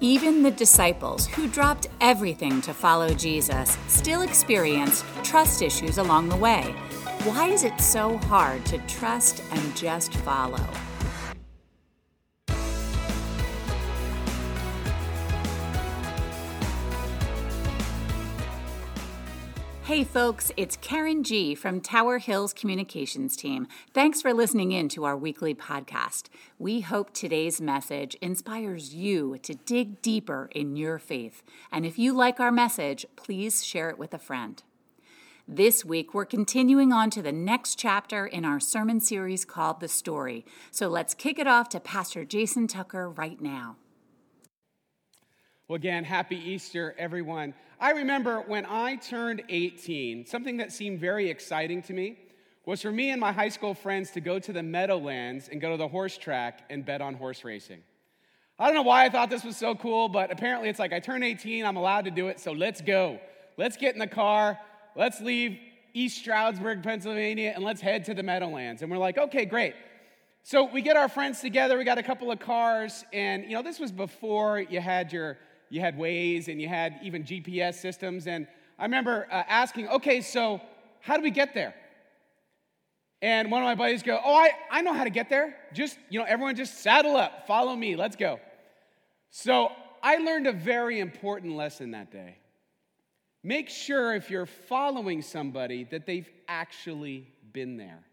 Even the disciples who dropped everything to follow Jesus still experienced trust issues along the way. Why is it so hard to trust and just follow? Hey folks, it's Karen G from Tower Hills Communications Team. Thanks for listening in to our weekly podcast. We hope today's message inspires you to dig deeper in your faith. And if you like our message, please share it with a friend. This week, we're continuing on to the next chapter in our sermon series called The Story. So let's kick it off to Pastor Jason Tucker right now. Well, again, happy Easter, everyone. I remember when I turned 18, something that seemed very exciting to me was for me and my high school friends to go to the Meadowlands and go to the horse track and bet on horse racing. I don't know why I thought this was so cool, but apparently it's like I turned 18, I'm allowed to do it, so let's go. Let's get in the car, let's leave East Stroudsburg, Pennsylvania, and let's head to the Meadowlands. And we're like, okay, great. So we get our friends together, we got a couple of cars, and you know, this was before you had your you had Waze and you had even GPS systems. And I remember uh, asking, okay, so how do we get there? And one of my buddies go, oh, I, I know how to get there. Just, you know, everyone just saddle up, follow me, let's go. So I learned a very important lesson that day. Make sure if you're following somebody that they've actually been there.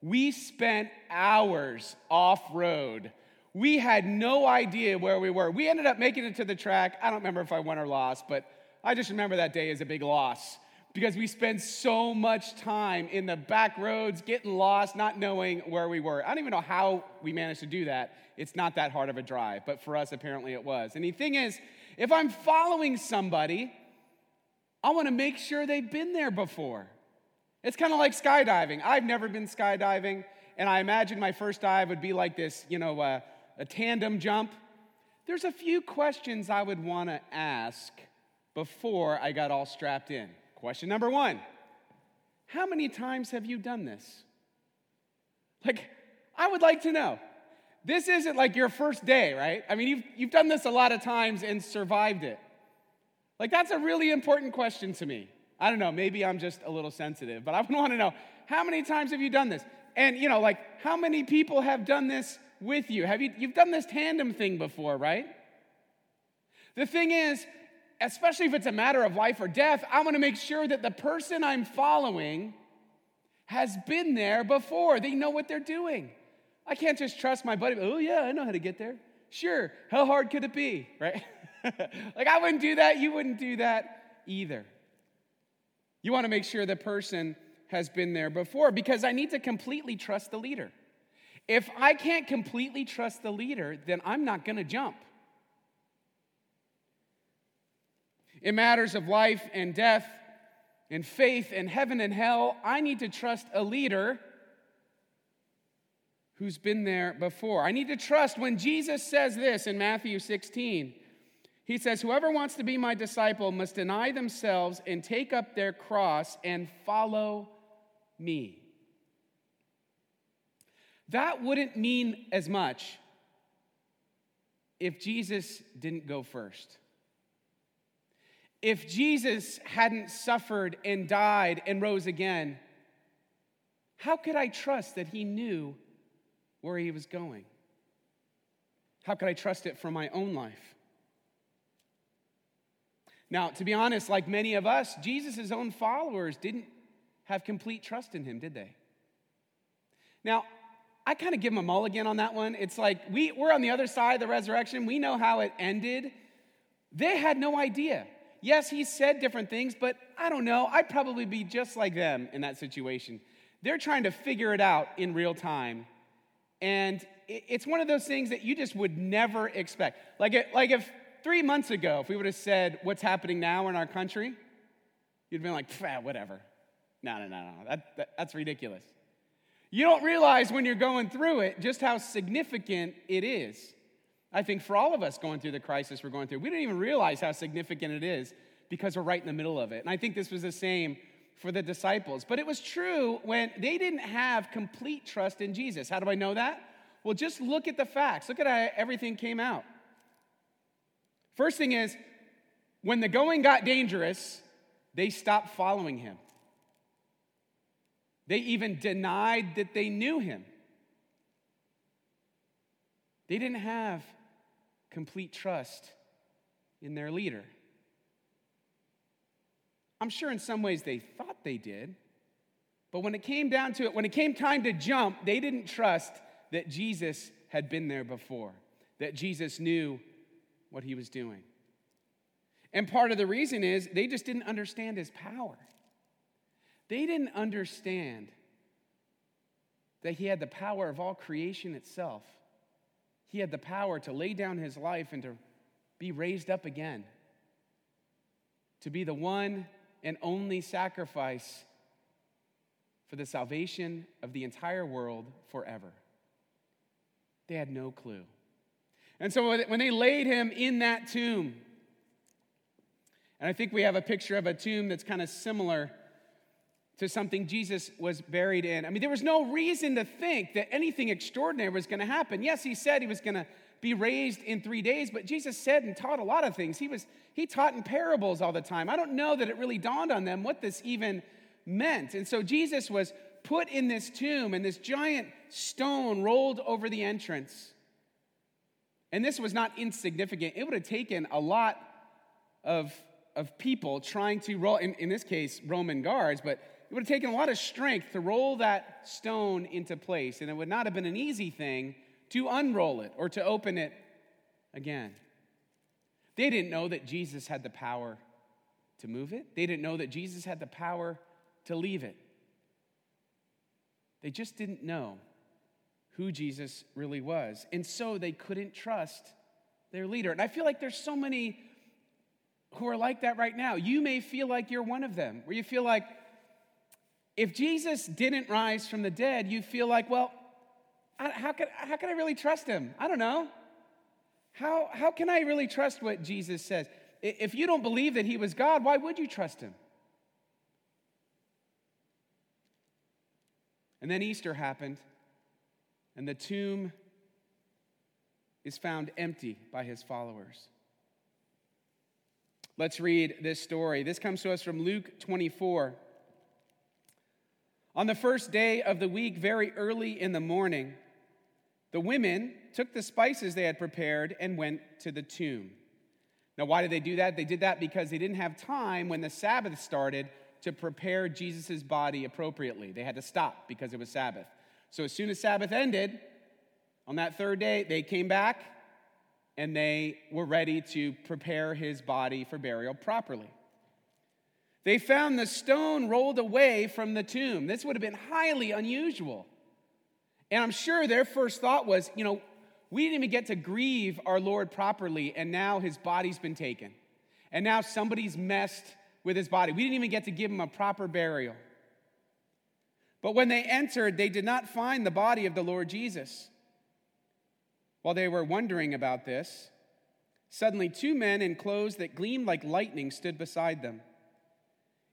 We spent hours off road we had no idea where we were. We ended up making it to the track. I don't remember if I won or lost, but I just remember that day as a big loss because we spent so much time in the back roads, getting lost, not knowing where we were. I don't even know how we managed to do that. It's not that hard of a drive, but for us, apparently it was. And the thing is, if I'm following somebody, I want to make sure they've been there before. It's kind of like skydiving. I've never been skydiving, and I imagine my first dive would be like this, you know, uh, a tandem jump, there's a few questions I would want to ask before I got all strapped in. Question number one How many times have you done this? Like, I would like to know. This isn't like your first day, right? I mean, you've, you've done this a lot of times and survived it. Like, that's a really important question to me. I don't know, maybe I'm just a little sensitive, but I want to know how many times have you done this? And, you know, like, how many people have done this with you. Have you you've done this tandem thing before, right? The thing is, especially if it's a matter of life or death, I want to make sure that the person I'm following has been there before. They know what they're doing. I can't just trust my buddy. Oh, yeah, I know how to get there. Sure. How hard could it be, right? like, I wouldn't do that. You wouldn't do that either. You want to make sure the person has been there before because I need to completely trust the leader. If I can't completely trust the leader, then I'm not going to jump. In matters of life and death, and faith and heaven and hell, I need to trust a leader who's been there before. I need to trust when Jesus says this in Matthew 16. He says, Whoever wants to be my disciple must deny themselves and take up their cross and follow me. That wouldn't mean as much if Jesus didn't go first. If Jesus hadn't suffered and died and rose again, how could I trust that he knew where he was going? How could I trust it for my own life? Now, to be honest, like many of us, Jesus' own followers didn't have complete trust in him, did they? Now, I kind of give him a mulligan on that one. It's like we, we're on the other side of the resurrection. We know how it ended. They had no idea. Yes, he said different things, but I don't know. I'd probably be just like them in that situation. They're trying to figure it out in real time. And it's one of those things that you just would never expect. Like, like if three months ago, if we would have said what's happening now in our country, you'd been like, whatever. No, no, no, no. That, that, that's ridiculous. You don't realize when you're going through it just how significant it is. I think for all of us going through the crisis we're going through, we don't even realize how significant it is because we're right in the middle of it. And I think this was the same for the disciples. But it was true when they didn't have complete trust in Jesus. How do I know that? Well, just look at the facts. Look at how everything came out. First thing is, when the going got dangerous, they stopped following him. They even denied that they knew him. They didn't have complete trust in their leader. I'm sure in some ways they thought they did, but when it came down to it, when it came time to jump, they didn't trust that Jesus had been there before, that Jesus knew what he was doing. And part of the reason is they just didn't understand his power. They didn't understand that he had the power of all creation itself. He had the power to lay down his life and to be raised up again, to be the one and only sacrifice for the salvation of the entire world forever. They had no clue. And so when they laid him in that tomb, and I think we have a picture of a tomb that's kind of similar to something Jesus was buried in. I mean, there was no reason to think that anything extraordinary was going to happen. Yes, he said he was going to be raised in three days, but Jesus said and taught a lot of things. He, was, he taught in parables all the time. I don't know that it really dawned on them what this even meant. And so Jesus was put in this tomb, and this giant stone rolled over the entrance. And this was not insignificant. It would have taken a lot of, of people trying to roll, in, in this case, Roman guards, but it would have taken a lot of strength to roll that stone into place, and it would not have been an easy thing to unroll it or to open it again. They didn't know that Jesus had the power to move it, they didn't know that Jesus had the power to leave it. They just didn't know who Jesus really was. And so they couldn't trust their leader. And I feel like there's so many who are like that right now. You may feel like you're one of them, where you feel like, if Jesus didn't rise from the dead, you feel like, well, how can, how can I really trust him? I don't know. How, how can I really trust what Jesus says? If you don't believe that he was God, why would you trust him? And then Easter happened, and the tomb is found empty by his followers. Let's read this story. This comes to us from Luke 24. On the first day of the week, very early in the morning, the women took the spices they had prepared and went to the tomb. Now, why did they do that? They did that because they didn't have time when the Sabbath started to prepare Jesus' body appropriately. They had to stop because it was Sabbath. So, as soon as Sabbath ended, on that third day, they came back and they were ready to prepare his body for burial properly. They found the stone rolled away from the tomb. This would have been highly unusual. And I'm sure their first thought was, you know, we didn't even get to grieve our Lord properly, and now his body's been taken. And now somebody's messed with his body. We didn't even get to give him a proper burial. But when they entered, they did not find the body of the Lord Jesus. While they were wondering about this, suddenly two men in clothes that gleamed like lightning stood beside them.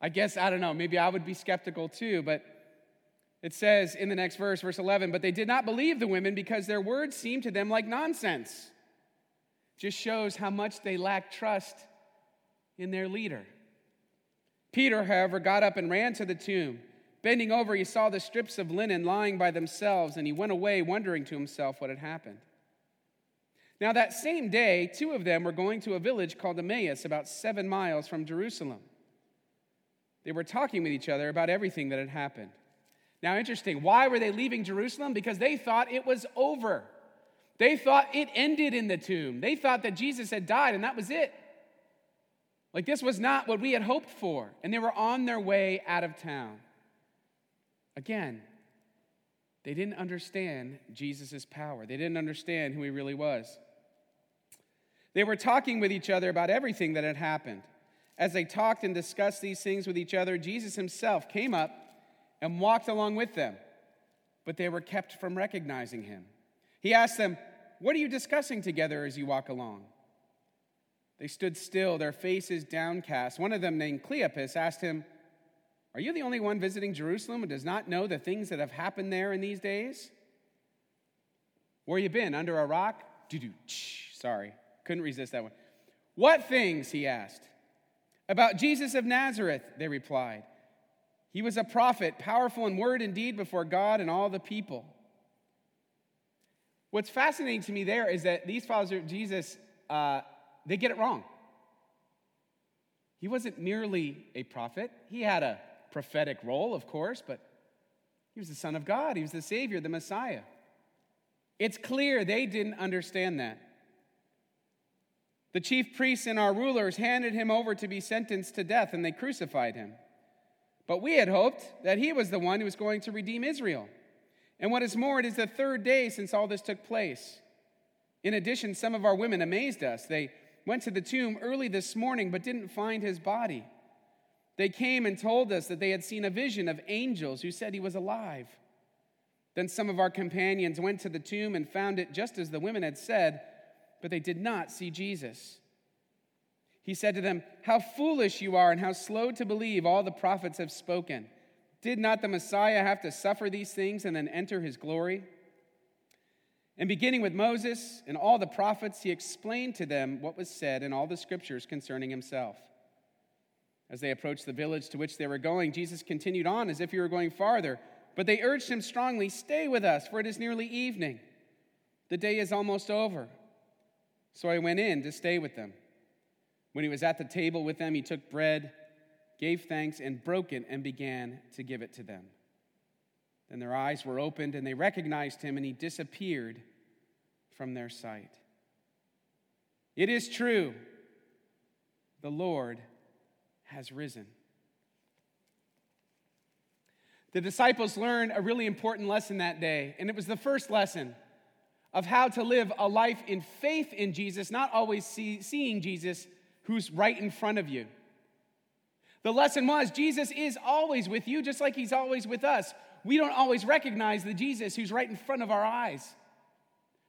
I guess, I don't know, maybe I would be skeptical too, but it says in the next verse, verse 11, but they did not believe the women because their words seemed to them like nonsense. Just shows how much they lack trust in their leader. Peter, however, got up and ran to the tomb. Bending over, he saw the strips of linen lying by themselves, and he went away, wondering to himself what had happened. Now, that same day, two of them were going to a village called Emmaus, about seven miles from Jerusalem. They were talking with each other about everything that had happened. Now, interesting. Why were they leaving Jerusalem? Because they thought it was over. They thought it ended in the tomb. They thought that Jesus had died and that was it. Like this was not what we had hoped for. And they were on their way out of town. Again, they didn't understand Jesus' power, they didn't understand who he really was. They were talking with each other about everything that had happened. As they talked and discussed these things with each other, Jesus himself came up and walked along with them, but they were kept from recognizing him. He asked them, What are you discussing together as you walk along? They stood still, their faces downcast. One of them, named Cleopas, asked him, Are you the only one visiting Jerusalem and does not know the things that have happened there in these days? Where you been? Under a rock? Doo-doo. Sorry, couldn't resist that one. What things? He asked. About Jesus of Nazareth, they replied. He was a prophet, powerful in word and deed before God and all the people. What's fascinating to me there is that these followers of Jesus, uh, they get it wrong. He wasn't merely a prophet, he had a prophetic role, of course, but he was the Son of God, he was the Savior, the Messiah. It's clear they didn't understand that. The chief priests and our rulers handed him over to be sentenced to death, and they crucified him. But we had hoped that he was the one who was going to redeem Israel. And what is more, it is the third day since all this took place. In addition, some of our women amazed us. They went to the tomb early this morning but didn't find his body. They came and told us that they had seen a vision of angels who said he was alive. Then some of our companions went to the tomb and found it just as the women had said, but they did not see Jesus. He said to them, How foolish you are, and how slow to believe all the prophets have spoken. Did not the Messiah have to suffer these things and then enter his glory? And beginning with Moses and all the prophets, he explained to them what was said in all the scriptures concerning himself. As they approached the village to which they were going, Jesus continued on as if he were going farther. But they urged him strongly, Stay with us, for it is nearly evening. The day is almost over. So I went in to stay with them. When he was at the table with them, he took bread gave thanks, and broke it and began to give it to them. Then their eyes were opened and they recognized him, and he disappeared from their sight. It is true, the Lord has risen. The disciples learned a really important lesson that day, and it was the first lesson of how to live a life in faith in Jesus, not always see, seeing Jesus who's right in front of you. The lesson was Jesus is always with you, just like he's always with us. We don't always recognize the Jesus who's right in front of our eyes,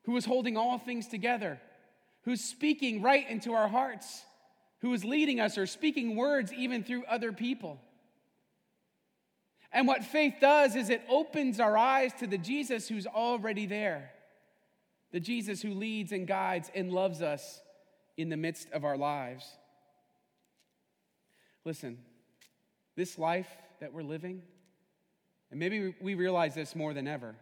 who is holding all things together, who's speaking right into our hearts, who is leading us or speaking words even through other people. And what faith does is it opens our eyes to the Jesus who's already there, the Jesus who leads and guides and loves us in the midst of our lives. Listen, this life that we're living, and maybe we realize this more than ever,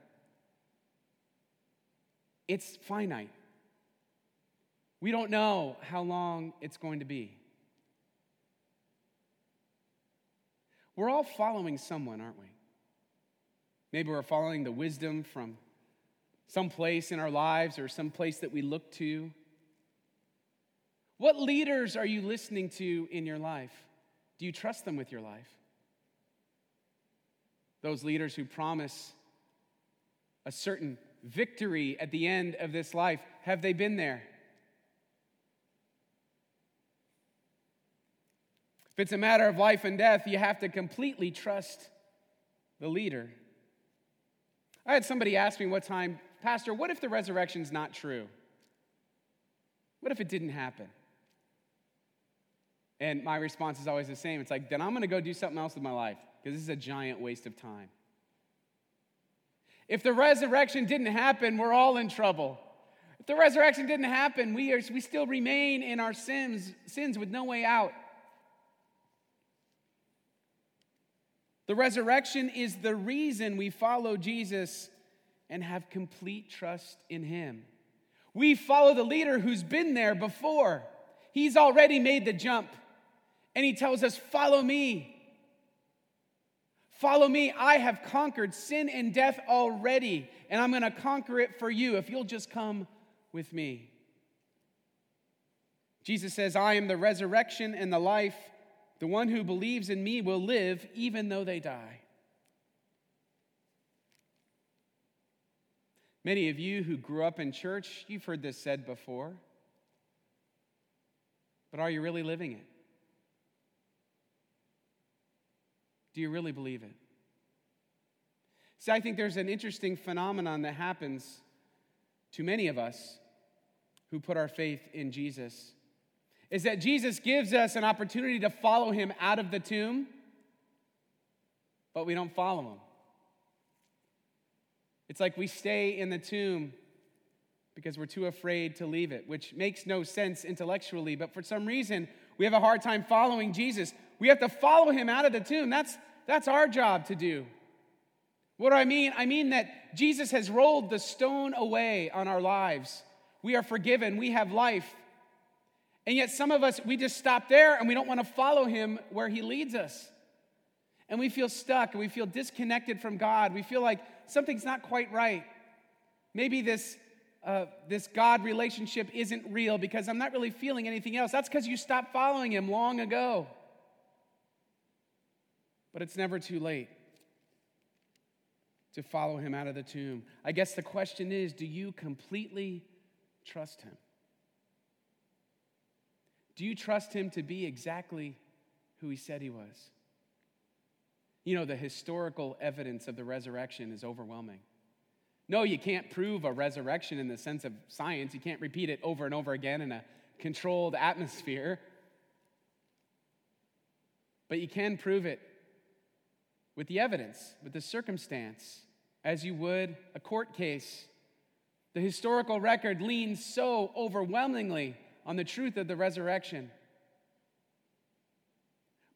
it's finite. We don't know how long it's going to be. We're all following someone, aren't we? Maybe we're following the wisdom from some place in our lives or some place that we look to. What leaders are you listening to in your life? Do you trust them with your life? Those leaders who promise a certain victory at the end of this life, have they been there? If it's a matter of life and death, you have to completely trust the leader. I had somebody ask me what time, Pastor, what if the resurrection's not true? What if it didn't happen? And my response is always the same. It's like, then I'm going to go do something else with my life because this is a giant waste of time. If the resurrection didn't happen, we're all in trouble. If the resurrection didn't happen, we, are, we still remain in our sins, sins with no way out. The resurrection is the reason we follow Jesus and have complete trust in him. We follow the leader who's been there before. He's already made the jump and he tells us, Follow me. Follow me. I have conquered sin and death already, and I'm going to conquer it for you if you'll just come with me. Jesus says, I am the resurrection and the life. The one who believes in me will live even though they die. Many of you who grew up in church, you've heard this said before. But are you really living it? Do you really believe it? See, I think there's an interesting phenomenon that happens to many of us who put our faith in Jesus is that Jesus gives us an opportunity to follow him out of the tomb, but we don't follow him. It's like we stay in the tomb because we're too afraid to leave it, which makes no sense intellectually, but for some reason, we have a hard time following Jesus. We have to follow him out of the tomb. That's, that's our job to do. What do I mean? I mean that Jesus has rolled the stone away on our lives. We are forgiven, we have life. And yet, some of us, we just stop there and we don't want to follow him where he leads us. And we feel stuck and we feel disconnected from God. We feel like something's not quite right. Maybe this, uh, this God relationship isn't real because I'm not really feeling anything else. That's because you stopped following him long ago. But it's never too late to follow him out of the tomb. I guess the question is do you completely trust him? Do you trust him to be exactly who he said he was? You know, the historical evidence of the resurrection is overwhelming. No, you can't prove a resurrection in the sense of science. You can't repeat it over and over again in a controlled atmosphere. But you can prove it with the evidence, with the circumstance, as you would a court case. The historical record leans so overwhelmingly on the truth of the resurrection.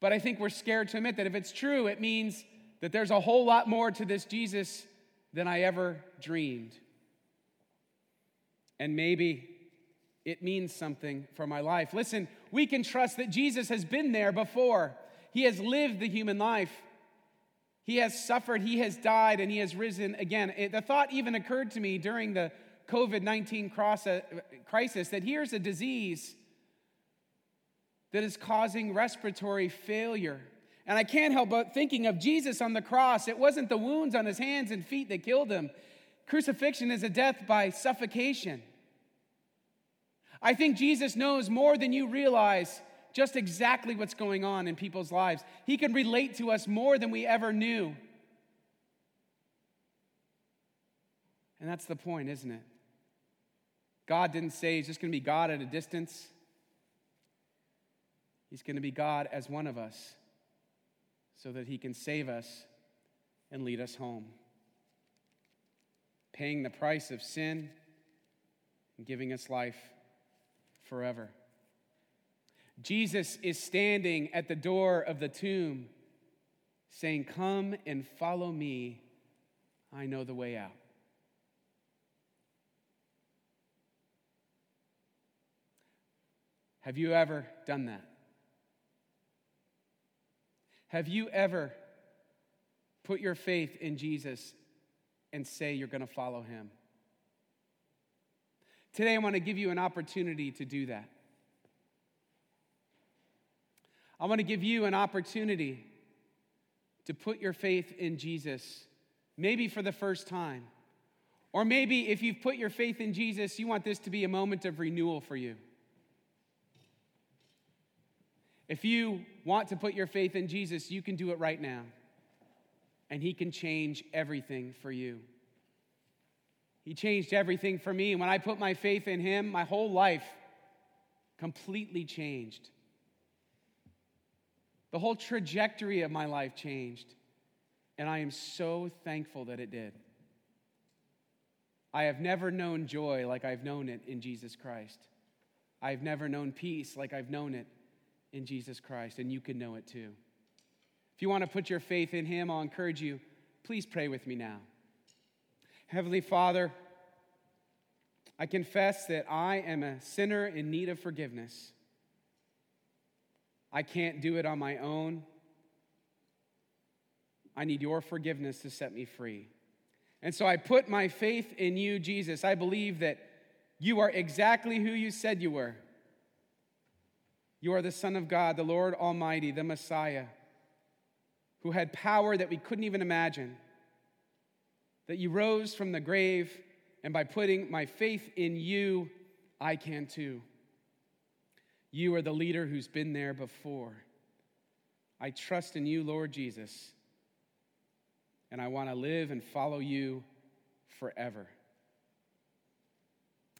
But I think we're scared to admit that if it's true, it means that there's a whole lot more to this Jesus than I ever dreamed. And maybe it means something for my life. Listen, we can trust that Jesus has been there before. He has lived the human life. He has suffered, he has died, and he has risen again. It, the thought even occurred to me during the COVID 19 uh, crisis that here's a disease that is causing respiratory failure. And I can't help but thinking of Jesus on the cross. It wasn't the wounds on his hands and feet that killed him. Crucifixion is a death by suffocation. I think Jesus knows more than you realize just exactly what's going on in people's lives. He can relate to us more than we ever knew. And that's the point, isn't it? God didn't say he's just going to be God at a distance. He's going to be God as one of us so that he can save us and lead us home. Paying the price of sin and giving us life forever. Jesus is standing at the door of the tomb saying, Come and follow me. I know the way out. Have you ever done that? Have you ever put your faith in Jesus and say you're going to follow him? Today, I want to give you an opportunity to do that. I want to give you an opportunity to put your faith in Jesus, maybe for the first time. Or maybe if you've put your faith in Jesus, you want this to be a moment of renewal for you. If you want to put your faith in Jesus, you can do it right now. And He can change everything for you. He changed everything for me. And when I put my faith in Him, my whole life completely changed. The whole trajectory of my life changed. And I am so thankful that it did. I have never known joy like I've known it in Jesus Christ. I've never known peace like I've known it in Jesus Christ, and you can know it too. If you want to put your faith in Him, I'll encourage you, please pray with me now. Heavenly Father, I confess that I am a sinner in need of forgiveness. I can't do it on my own. I need your forgiveness to set me free. And so I put my faith in you, Jesus. I believe that you are exactly who you said you were. You are the Son of God, the Lord Almighty, the Messiah, who had power that we couldn't even imagine. That you rose from the grave, and by putting my faith in you, I can too. You are the leader who's been there before. I trust in you, Lord Jesus, and I want to live and follow you forever.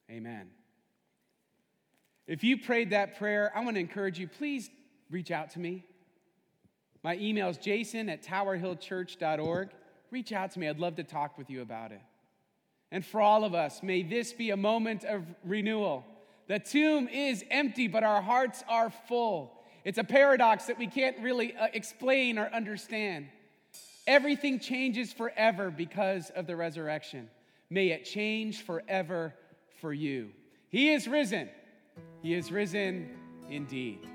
Amen. If you prayed that prayer, I want to encourage you, please reach out to me. My email is jason at towerhillchurch.org. Reach out to me. I'd love to talk with you about it. And for all of us, may this be a moment of renewal. The tomb is empty, but our hearts are full. It's a paradox that we can't really uh, explain or understand. Everything changes forever because of the resurrection. May it change forever for you. He is risen. He is risen indeed.